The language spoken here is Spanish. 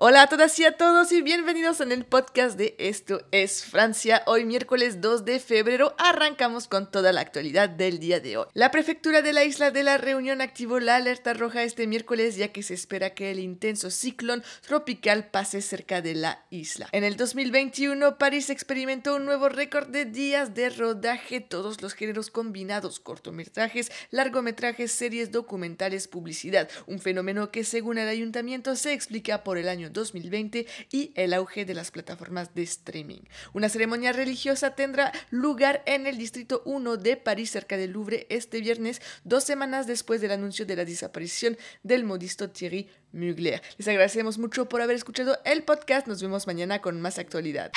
Hola a todas y a todos y bienvenidos en el podcast de Esto es Francia. Hoy miércoles 2 de febrero arrancamos con toda la actualidad del día de hoy. La prefectura de la isla de la Reunión activó la alerta roja este miércoles ya que se espera que el intenso ciclón tropical pase cerca de la isla. En el 2021 París experimentó un nuevo récord de días de rodaje, todos los géneros combinados, cortometrajes, largometrajes, series, documentales, publicidad, un fenómeno que según el ayuntamiento se explica por el año 2020 y el auge de las plataformas de streaming. Una ceremonia religiosa tendrá lugar en el Distrito 1 de París, cerca del Louvre, este viernes, dos semanas después del anuncio de la desaparición del modisto Thierry Mugler. Les agradecemos mucho por haber escuchado el podcast. Nos vemos mañana con más actualidad.